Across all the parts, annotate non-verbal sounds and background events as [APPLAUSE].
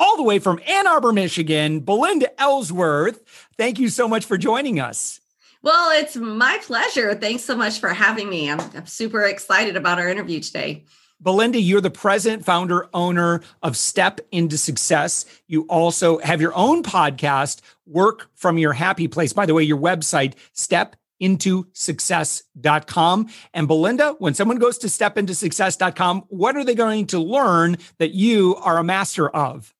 all the way from Ann Arbor, Michigan, Belinda Ellsworth. Thank you so much for joining us. Well, it's my pleasure. Thanks so much for having me. I'm, I'm, super excited about our interview today. Belinda, you're the president, founder, owner of Step into Success. You also have your own podcast, Work from Your Happy Place. By the way, your website, Step into success.com. And Belinda, when someone goes to stepintosuccess.com, what are they going to learn that you are a master of?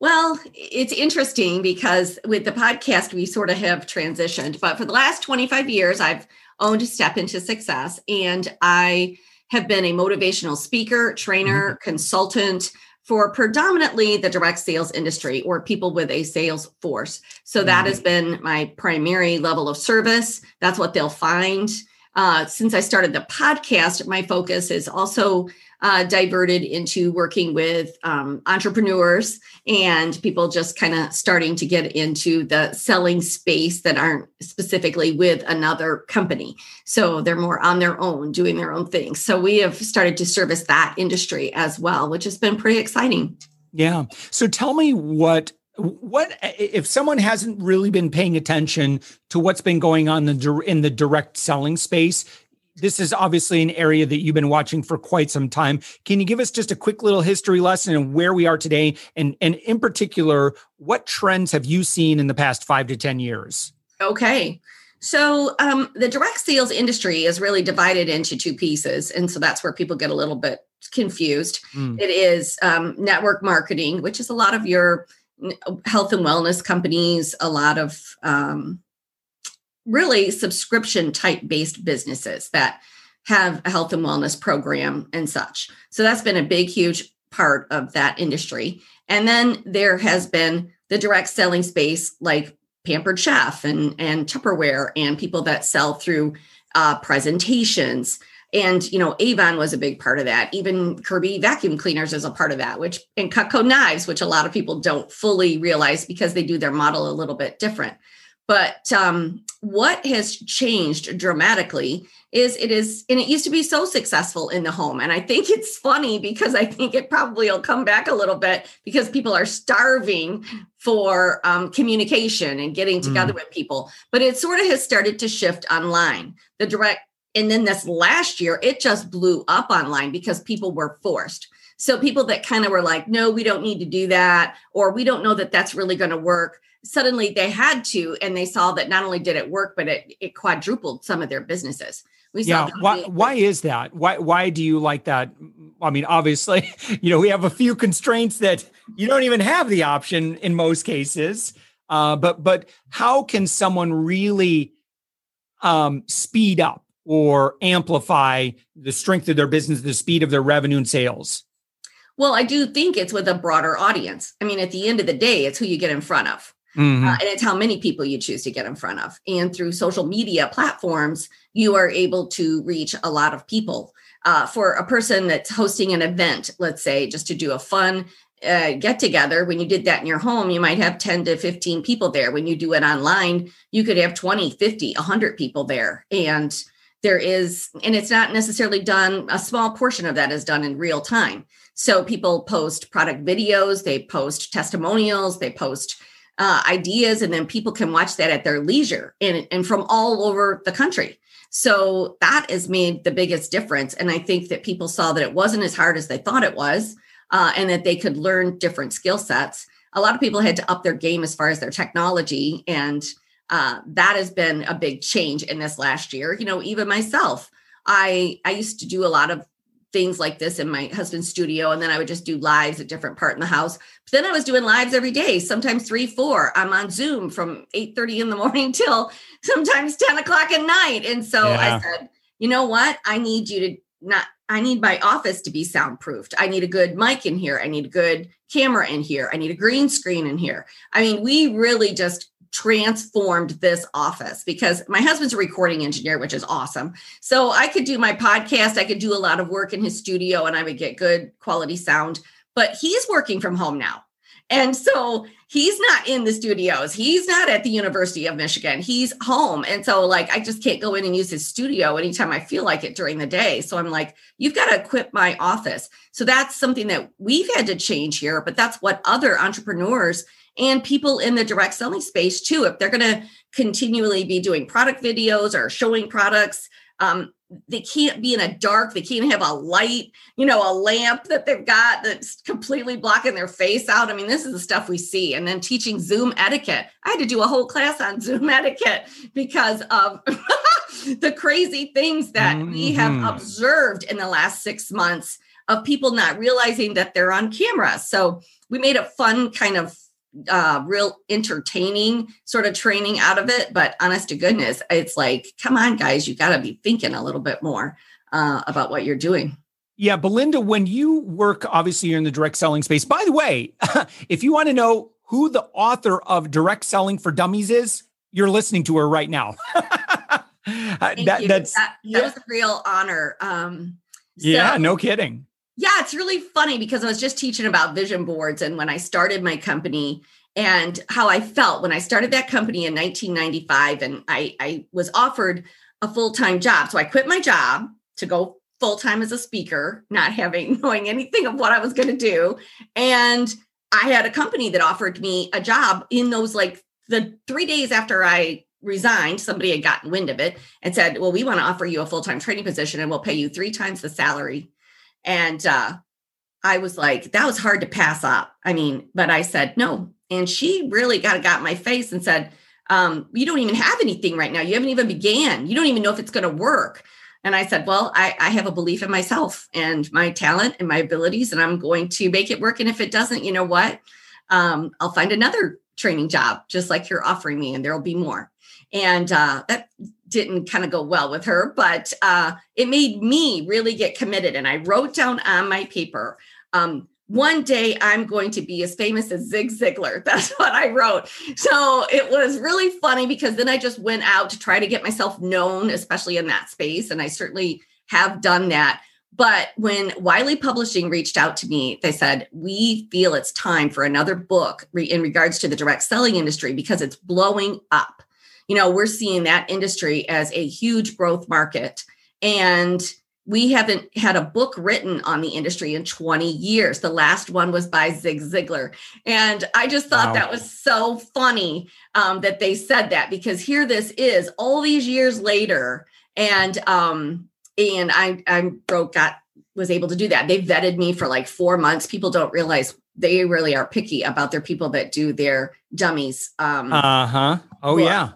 Well, it's interesting because with the podcast, we sort of have transitioned. But for the last 25 years, I've owned Step Into Success, and I have been a motivational speaker, trainer, mm-hmm. consultant for predominantly the direct sales industry or people with a sales force. So mm-hmm. that has been my primary level of service. That's what they'll find. Uh, since I started the podcast, my focus is also uh, diverted into working with um, entrepreneurs and people just kind of starting to get into the selling space that aren't specifically with another company. So they're more on their own, doing their own thing. So we have started to service that industry as well, which has been pretty exciting. Yeah. So tell me what what if someone hasn't really been paying attention to what's been going on in the, in the direct selling space this is obviously an area that you've been watching for quite some time. Can you give us just a quick little history lesson and where we are today? And, and in particular, what trends have you seen in the past five to 10 years? Okay. So um, the direct sales industry is really divided into two pieces. And so that's where people get a little bit confused. Mm. It is um, network marketing, which is a lot of your health and wellness companies, a lot of um, really subscription type based businesses that have a health and wellness program and such. So that's been a big, huge part of that industry. And then there has been the direct selling space like Pampered Chef and, and Tupperware and people that sell through uh, presentations. And, you know, Avon was a big part of that. Even Kirby vacuum cleaners is a part of that, which, and Cutco knives, which a lot of people don't fully realize because they do their model a little bit different. But um, what has changed dramatically is it is, and it used to be so successful in the home. And I think it's funny because I think it probably will come back a little bit because people are starving for um, communication and getting together mm. with people. But it sort of has started to shift online. The direct, and then this last year, it just blew up online because people were forced. So people that kind of were like, no, we don't need to do that, or we don't know that that's really going to work suddenly they had to and they saw that not only did it work but it, it quadrupled some of their businesses. We yeah why, why is that? Why why do you like that? I mean obviously [LAUGHS] you know we have a few constraints that you don't even have the option in most cases uh, but but how can someone really um, speed up or amplify the strength of their business the speed of their revenue and sales well i do think it's with a broader audience i mean at the end of the day it's who you get in front of Mm-hmm. Uh, and it's how many people you choose to get in front of. And through social media platforms, you are able to reach a lot of people. Uh, for a person that's hosting an event, let's say, just to do a fun uh, get together, when you did that in your home, you might have 10 to 15 people there. When you do it online, you could have 20, 50, 100 people there. And there is, and it's not necessarily done, a small portion of that is done in real time. So people post product videos, they post testimonials, they post uh, ideas and then people can watch that at their leisure and, and from all over the country so that has made the biggest difference and i think that people saw that it wasn't as hard as they thought it was uh, and that they could learn different skill sets a lot of people had to up their game as far as their technology and uh, that has been a big change in this last year. You know even myself i i used to do a lot of things like this in my husband's studio and then i would just do lives at different part in the house. But then i was doing lives every day sometimes three four. I'm on zoom from 8 30 in the morning [LAUGHS] till sometimes 10 o'clock at night. And so yeah. i said you know what? I need you to not i need my office to be soundproofed. I need a good mic in here. I need a good camera in here. I need a green screen in here. I mean we really just transformed this office because my husband's a recording engineer, which is awesome. So I could do my podcast, I could do a lot of work in his studio and I would get good quality sound. But he's working from home now. And so he's not in the studios. He's not at the University of Michigan. He's home. And so, like, I just can't go in and use his studio anytime I feel like it during the day. So I'm like, you've got to equip my office. So that's something that we've had to change here. But that's what other entrepreneurs and people in the direct selling space, too, if they're going to continually be doing product videos or showing products, um, they can't be in a dark they can't have a light you know a lamp that they've got that's completely blocking their face out i mean this is the stuff we see and then teaching zoom etiquette i had to do a whole class on [LAUGHS] zoom etiquette because of [LAUGHS] the crazy things that mm-hmm. we have mm-hmm. observed in the last six months of people not realizing that they're on camera so we made a fun kind of uh, real entertaining sort of training out of it. But honest to goodness, it's like, come on, guys, you got to be thinking a little bit more uh, about what you're doing. Yeah, Belinda, when you work, obviously you're in the direct selling space. By the way, [LAUGHS] if you want to know who the author of Direct Selling for Dummies is, you're listening to her right now. [LAUGHS] that, that's that, that was a real honor. Um, so, yeah, no kidding. Yeah, it's really funny because I was just teaching about vision boards and when I started my company and how I felt when I started that company in 1995 and I, I was offered a full-time job. So I quit my job to go full-time as a speaker, not having [LAUGHS] knowing anything of what I was going to do. And I had a company that offered me a job in those like the 3 days after I resigned, somebody had gotten wind of it and said, "Well, we want to offer you a full-time training position and we'll pay you 3 times the salary and uh, I was like, that was hard to pass up. I mean, but I said no. And she really got got my face and said, um, you don't even have anything right now. You haven't even began. You don't even know if it's going to work. And I said, well, I, I have a belief in myself and my talent and my abilities, and I'm going to make it work. And if it doesn't, you know what? Um, I'll find another training job, just like you're offering me, and there'll be more. And uh, that didn't kind of go well with her, but uh, it made me really get committed. And I wrote down on my paper, um, one day I'm going to be as famous as Zig Ziglar. [LAUGHS] That's what I wrote. So it was really funny because then I just went out to try to get myself known, especially in that space. And I certainly have done that. But when Wiley Publishing reached out to me, they said, We feel it's time for another book in regards to the direct selling industry because it's blowing up you know, we're seeing that industry as a huge growth market. And we haven't had a book written on the industry in 20 years. The last one was by Zig Ziglar. And I just thought wow. that was so funny um, that they said that because here this is all these years later. And um, and I I broke got was able to do that. They vetted me for like four months. People don't realize they really are picky about their people that do their dummies. Um, uh huh. Oh yeah.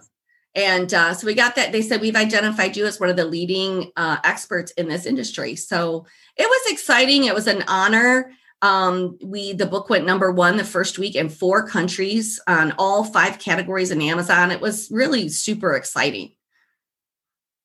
And uh, so we got that. They said we've identified you as one of the leading uh, experts in this industry. So it was exciting. It was an honor. Um, we the book went number one the first week in four countries on all five categories in Amazon. It was really super exciting.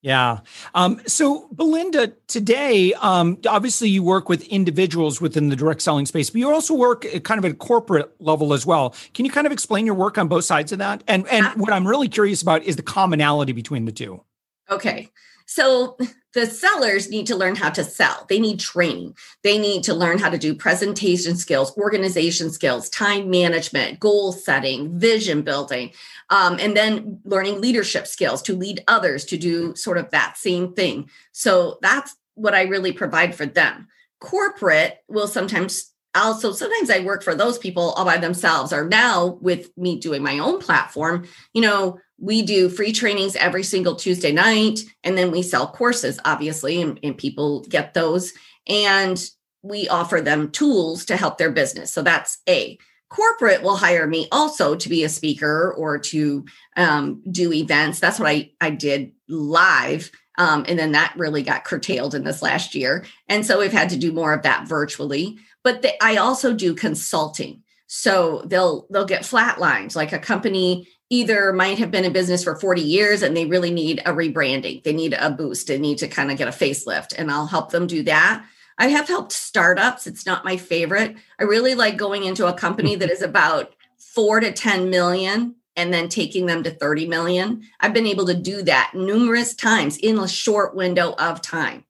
Yeah. Um, so, Belinda, today, um, obviously you work with individuals within the direct selling space, but you also work kind of at a corporate level as well. Can you kind of explain your work on both sides of that? And and what I'm really curious about is the commonality between the two. Okay. So the sellers need to learn how to sell. They need training. They need to learn how to do presentation skills, organization skills, time management, goal setting, vision building, um, and then learning leadership skills to lead others to do sort of that same thing. So that's what I really provide for them. Corporate will sometimes also sometimes I work for those people all by themselves or now with me doing my own platform, you know, we do free trainings every single Tuesday night and then we sell courses obviously and, and people get those and we offer them tools to help their business. So that's A corporate will hire me also to be a speaker or to um, do events. That's what I, I did live. Um, and then that really got curtailed in this last year. And so we've had to do more of that virtually. But the, I also do consulting. So they'll they'll get flat lines like a company either might have been in business for 40 years and they really need a rebranding. They need a boost. They need to kind of get a facelift and I'll help them do that I have helped startups. It's not my favorite. I really like going into a company that is about four to 10 million and then taking them to 30 million. I've been able to do that numerous times in a short window of time,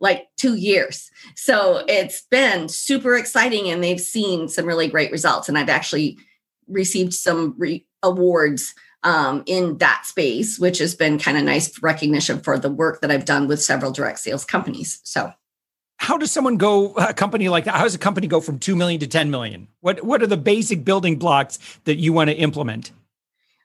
like two years. So it's been super exciting and they've seen some really great results. And I've actually received some re- awards um, in that space, which has been kind of nice recognition for the work that I've done with several direct sales companies. So how does someone go a company like that? How does a company go from 2 million to 10 million? What what are the basic building blocks that you want to implement?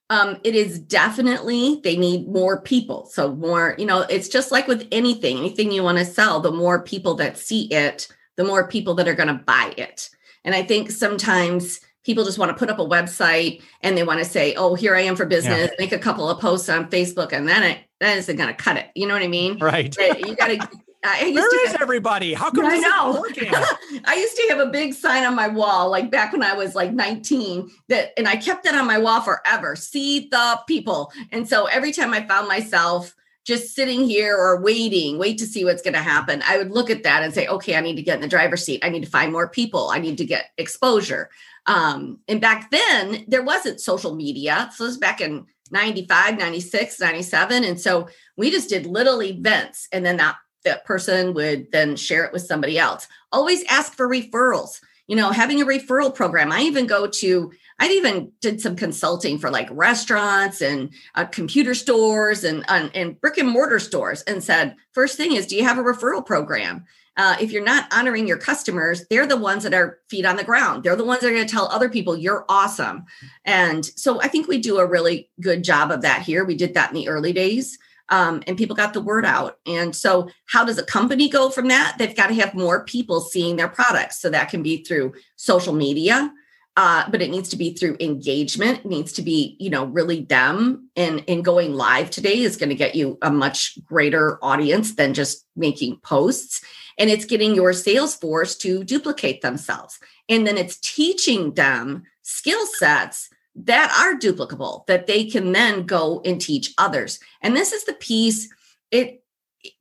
Um, it is definitely they need more people. So more, you know, it's just like with anything, anything you want to sell, the more people that see it, the more people that are going to buy it. And I think sometimes people just want to put up a website and they want to say, "Oh, here I am for business." Yeah. Make a couple of posts on Facebook, and then it that isn't going to cut it. You know what I mean? Right. You got to Where to is everybody? How come I know? [LAUGHS] I used to have a big sign on my wall, like back when I was like 19, that and I kept that on my wall forever. See the people. And so every time I found myself just sitting here or waiting, wait to see what's going to happen, I would look at that and say, okay, I need to get in the driver's seat. I need to find more people. I need to get exposure. Um, and back then there wasn't social media. So this was back in 95, 96, 97. And so we just did little events and then that that person would then share it with somebody else. Always ask for referrals. You know, having a referral program. I even go to, I even did some consulting for like restaurants and uh, computer stores and, uh, and brick and mortar stores and said, first thing is, do you have a referral program? Uh, if you're not honoring your customers, they're the ones that are feet on the ground. They're the ones that are going to tell other people you're awesome. And so I think we do a really good job of that here. We did that in the early days um, and people got the word out. And so, how does a company go from that? They've got to have more people seeing their products. So, that can be through social media, uh, but it needs to be through engagement. It needs to be, you know, really them. And, and going live today is going to get you a much greater audience than just making posts. And it's getting your sales force to duplicate themselves. And then it's teaching them skill sets that are duplicable that they can then go and teach others. And this is the piece it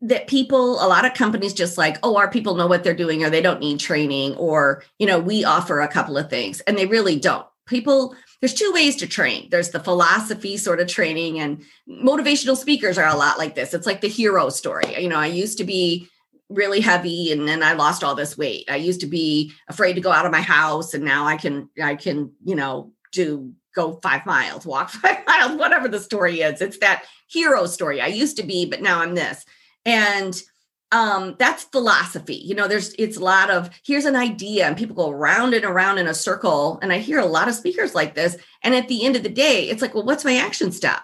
that people a lot of companies just like oh our people know what they're doing or they don't need training or you know we offer a couple of things and they really don't people there's two ways to train there's the philosophy sort of training and motivational speakers are a lot like this it's like the hero story you know i used to be really heavy and then i lost all this weight i used to be afraid to go out of my house and now i can i can you know do go five miles, walk [LAUGHS] five miles, whatever the story is. It's that hero story. I used to be, but now I'm this. And um that's philosophy you know there's it's a lot of here's an idea and people go around and around in a circle and i hear a lot of speakers like this and at the end of the day it's like well what's my action step?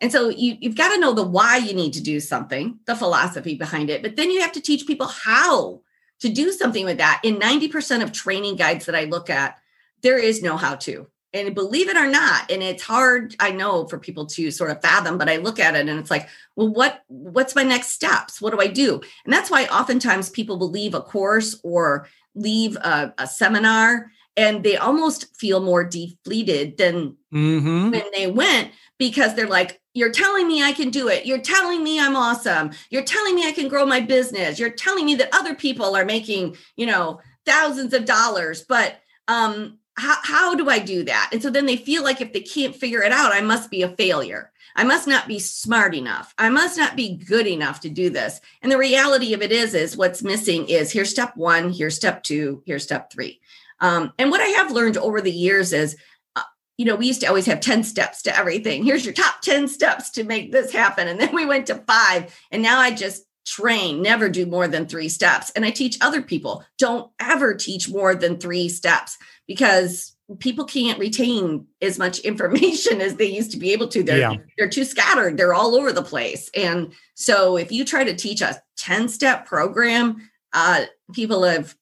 And so you, you've got to know the why you need to do something the philosophy behind it but then you have to teach people how to do something with that. In 90% of training guides that i look at there is no how to and believe it or not and it's hard i know for people to sort of fathom but i look at it and it's like well what what's my next steps? What do i do? And that's why oftentimes people will leave a course or leave a, a seminar and they almost feel more deflated than mm-hmm. when they went because they're like you're telling me i can do it. You're telling me i'm awesome. You're telling me i can grow my business. You're telling me that other people are making you know thousands of dollars. But um how, how do I do that? And so then they feel like if they can't figure it out, I must be a failure. I must not be smart enough. I must not be good enough to do this. And the reality of it is, is what's missing is here's step one, here's step two, here's step three. Um, and what I have learned over the years is, uh, you know, we used to always have 10 steps to everything. Here's your top 10 steps to make this happen. And then we went to five. And now I just train, never do more than three steps. And I teach other people don't ever teach more than three steps because people can't retain as much [LAUGHS] information as they used to be able to. They're, yeah. they're too scattered, they're all over the place. And so if you try to teach a 10 step program, uh, people have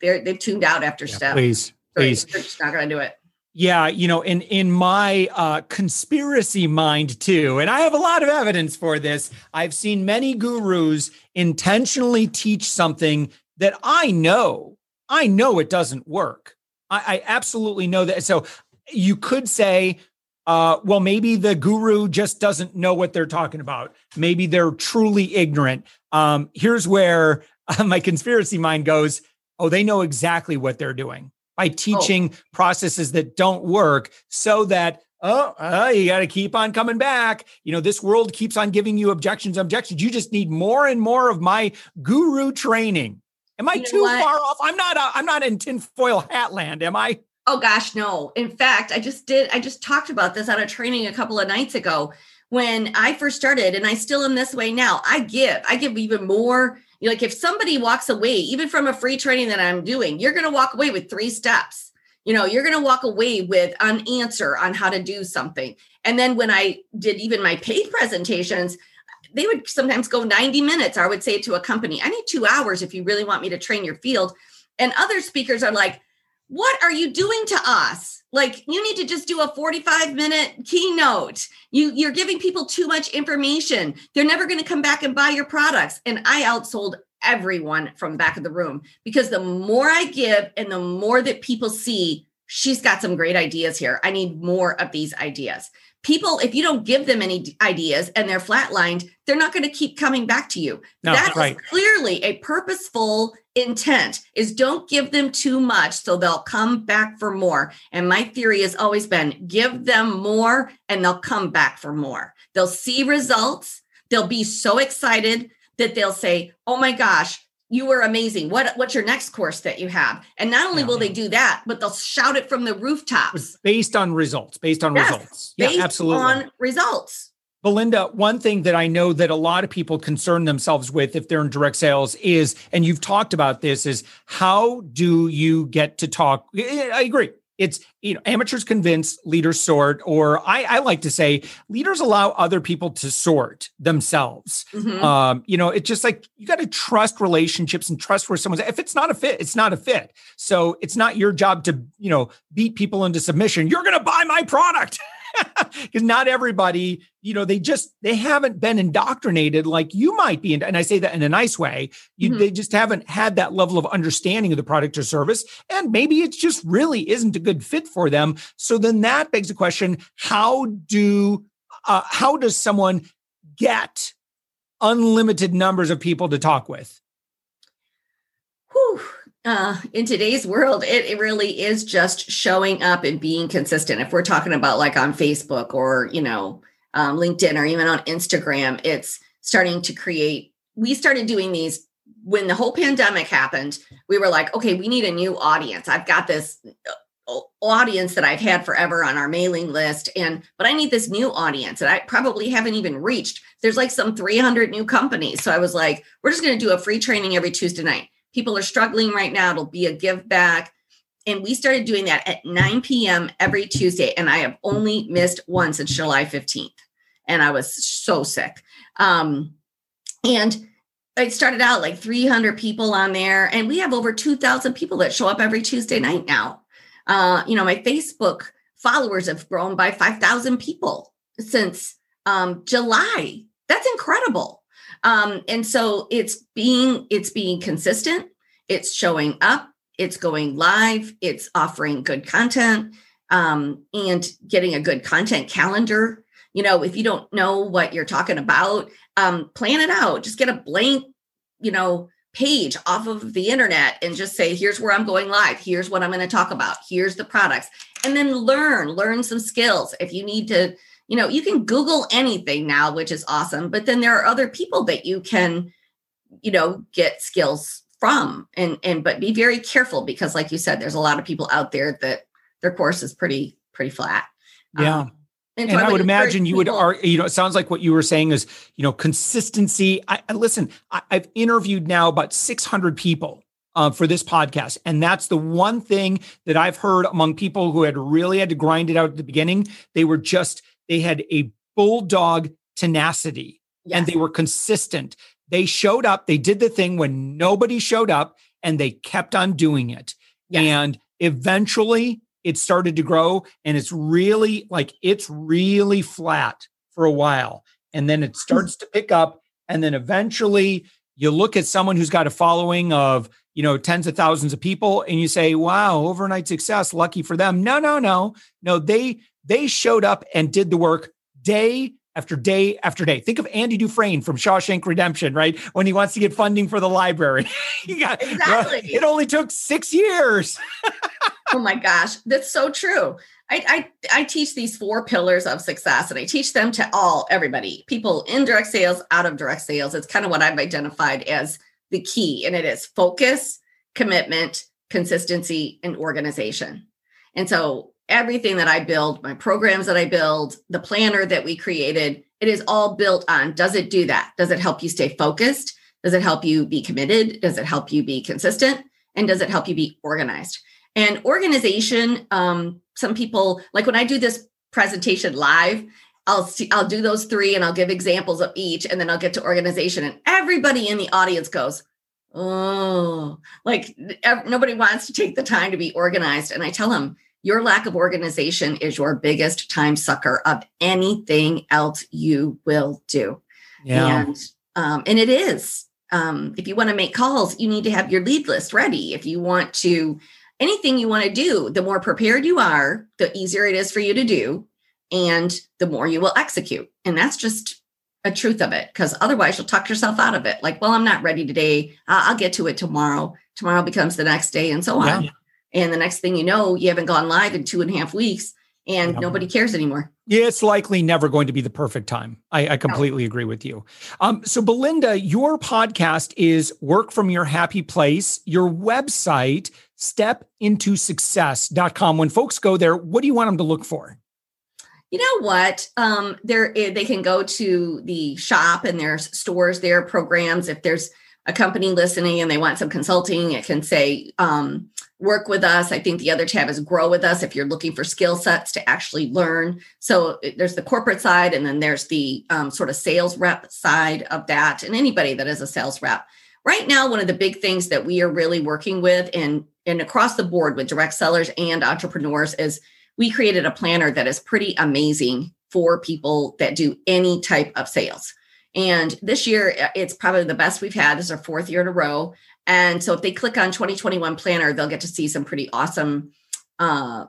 they're they've tuned out after yeah, step. Please, please. They're just not gonna do it. Yeah, you know, in in my uh, conspiracy mind too, and I have a lot of evidence for this. I've seen many gurus intentionally teach something that I know, I know it doesn't work. I, I absolutely know that. So you could say, uh, well, maybe the guru just doesn't know what they're talking about. Maybe they're truly ignorant. Um, here's where [LAUGHS] my conspiracy mind goes. Oh, they know exactly what they're doing by oh. teaching oh. processes that don't work so that oh, uh, you got to keep on coming back. You know, this world keeps on giving you objections, objections. You just need more and more of my guru training. Am I you know too what? far off? I'm not. I'm not in tinfoil hat land. Am I? Oh gosh, no. In fact, I just did. I just talked about this at a training a couple of nights ago when I first started, and I still am this way now. I give. I give even more. You like if somebody walks away, even from a free training that I'm doing, you're going to walk away with three steps. You know you're going to walk away with an answer on how to do something. And then when i did even my paid presentations they would sometimes go 90 minutes i would say to a company i need two hours if you really want me to train your field. And other speakers are like what are you doing to us like you need to just do a 45 minute keynote you you're giving people too much information they're never going to come back and buy your products and i outsold everyone from back of the room because the more I give and the more that people see, she's got some great ideas here. I need more of these ideas. People, if you don't give them any ideas and they're flatlined, they're not going to keep coming back to you. No, that right. is clearly a purposeful intent is don't give them too much so they'll come back for more. And my theory has always been give them more and they'll come back for more. They'll see results. They'll be so excited that they'll say, "Oh my gosh, you were amazing. What what's your next course that you have?" And not only yeah, will they do that, but they'll shout it from the rooftops based on results. Based on yes, results. Yeah, absolutely. On results. Belinda, one thing that I know that a lot of people concern themselves with if they're in direct sales is, and you've talked about this, is how do you get to talk? I agree. It's you know amateurs convince leaders sort or I, I like to say leaders allow other people to sort themselves. Mm-hmm. um, you know it's just like you got to trust relationships and trust where someone's if it's not a fit it's not a fit. So it's not your job to you know beat people into submission. You're going to buy my product [LAUGHS] [LAUGHS] because not everybody, you know, they just they haven't been indoctrinated like you might be, and I say that in a nice way. You, mm-hmm. They just haven't had that level of understanding of the product or service, and maybe it just really isn't a good fit for them. So then that begs the question: How do uh, how does someone get unlimited numbers of people to talk with? Uh, in today's world, it, it really is just showing up and being consistent. If we're talking about like on Facebook or, you know, um, LinkedIn or even on Instagram, it's starting to create. We started doing these when the whole pandemic happened. We were like, okay, we need a new audience. I've got this uh, audience that I've had forever on our mailing list and but I need this new audience that I probably haven't even reached. There's like some 300 new companies. So I was like, we're just going to do a free training every Tuesday night people are struggling right now. It'll be a give back. And we started doing that at 9 p.m. every Tuesday. And I have only missed one since July 15th. And I was so sick. Um, and it started out like 300 people on there. And we have over 2,000 people that show up every Tuesday night now. Uh, you know, my Facebook followers have grown by 5,000 people since um, July. That's incredible. Um, and so it's being it's being consistent, it's showing up, it's going live, it's offering good content, um, and getting a good content calendar. You know, if you don't know what you're talking about, um, plan it out. Just get a blank, you know, page off of the internet and just say, here's where I'm going live. Here's what I'm going to talk about. Here's the products. And then learn, learn some skills. If you need to you know you can google anything now which is awesome but then there are other people that you can you know get skills from and and but be very careful because like you said there's a lot of people out there that their course is pretty pretty flat yeah um, and, and I, would imagine you would are you know it sounds like what you were saying is you know consistency I, I listen I, have interviewed now about 600 people uh, for this podcast. And that's the one thing that I've heard among people who had really had to grind it out at the beginning. They were just they had a bulldog tenacity yes. and they were consistent. They showed up, they did the thing when nobody showed up and they kept on doing it. Yes. And eventually it started to grow and it's really like it's really flat for a while. And then it hmm. starts to pick up. And then eventually you look at someone who's got a following of, you know, tens of thousands of people and you say, wow, overnight success, lucky for them. No, no, no. No, they they showed up and did the work day after day after day. Think of Andy Dufresne from Shawshank Redemption, right? When he wants to get funding for the library. [LAUGHS] he got, exactly. Well, it only took six years. [LAUGHS] oh my gosh, that's so true. I, I, I teach these four pillars of success and I teach them to all everybody, people in direct sales, out of direct sales. It's kind of what I've identified as the key, and it is focus, commitment, consistency, and organization. And so everything that I build, my programs that I build, the planner that we created, it is all built on does it do that? Does it help you stay focused? Does it help you be committed? Does it help you be consistent? And does it help you be organized? And organization, um, some people like when I do this presentation live, I'll see, I'll do those three and I'll give examples of each, and then I'll get to organization, and everybody in the audience goes, "Oh, like nobody wants to take the time to be organized." And I tell them, your lack of organization is your biggest time sucker of anything else you will do. Yeah. And um, and it is. Um, if you want to make calls, you need to have your lead list ready. If you want to anything you want to do, the more prepared you are, the easier it is for you to do, and the more you will execute. And that's just a truth of it, because otherwise you'll talk yourself out of it. Like, well, I'm not ready today. I'll get to it tomorrow. Tomorrow becomes the next day, and so on. And the next thing you know, you haven't gone live in two and a half weeks and yeah. nobody cares anymore. Yeah, it's likely never going to be the perfect time. I, I completely no. agree with you. Um, so, Belinda, your podcast is Work from Your Happy Place. Your website, stepintosuccess.com. When folks go there, what do you want them to look for? You know what? Um, there eh, they can go to the shop and there's stores there, programs. If there's a company listening and they want some consulting, it can say um, work with us. I think the other tab is grow with us if you're looking for skill sets to actually learn. So there's the corporate side, and then there's the um, sort of sales rep side of that, and anybody that is a sales rep. Right now, one of the big things that we are really working with and, and across the board with direct sellers and entrepreneurs is we created a planner that is pretty amazing for people that do any type of sales. And this year, uh, it's probably the best we've had. This is our fourth year in a row. And so if they click on 2021 planner, they'll get to see some pretty awesome uh,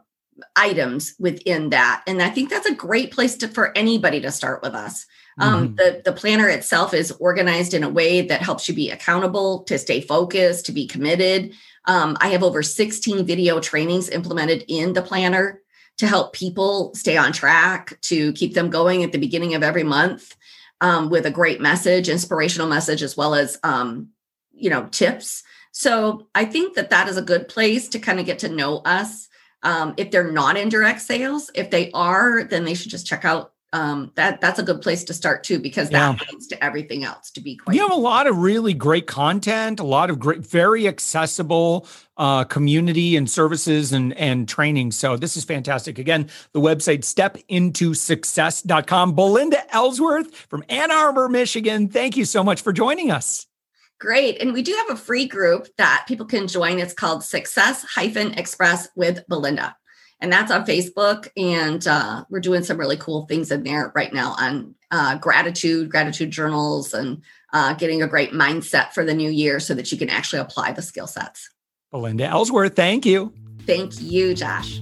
items within that. And I think that's a great place to, for anybody to start with us. Um, mm-hmm. the, the planner itself is organized in a way that helps you be accountable, to stay focused, to be committed. Um, I have over 16 video trainings implemented in the planner to help people stay on track, to keep them going at the beginning of every month um, with a great message, inspirational message, as well as um, you know tips. So I think that that is a good place to kind of get to know us. Um, if they're not in direct sales, if they are, then they should just check out um, that that's a good place to start too because that yeah. leads to everything else to be quite you have a lot of really great content a lot of great very accessible uh, community and services and and training so this is fantastic again the website stepintosuccess.com belinda ellsworth from ann arbor michigan thank you so much for joining us Great. And we do have a free group that people can join. It's called Success Hyphen Express with Belinda and that's on Facebook. And uh, we're doing some really cool things in there right now on uh, gratitude, gratitude journals, and uh, getting a great mindset for the new year so that you can actually apply the skill sets. Belinda Ellsworth, thank you. Thank you, Josh.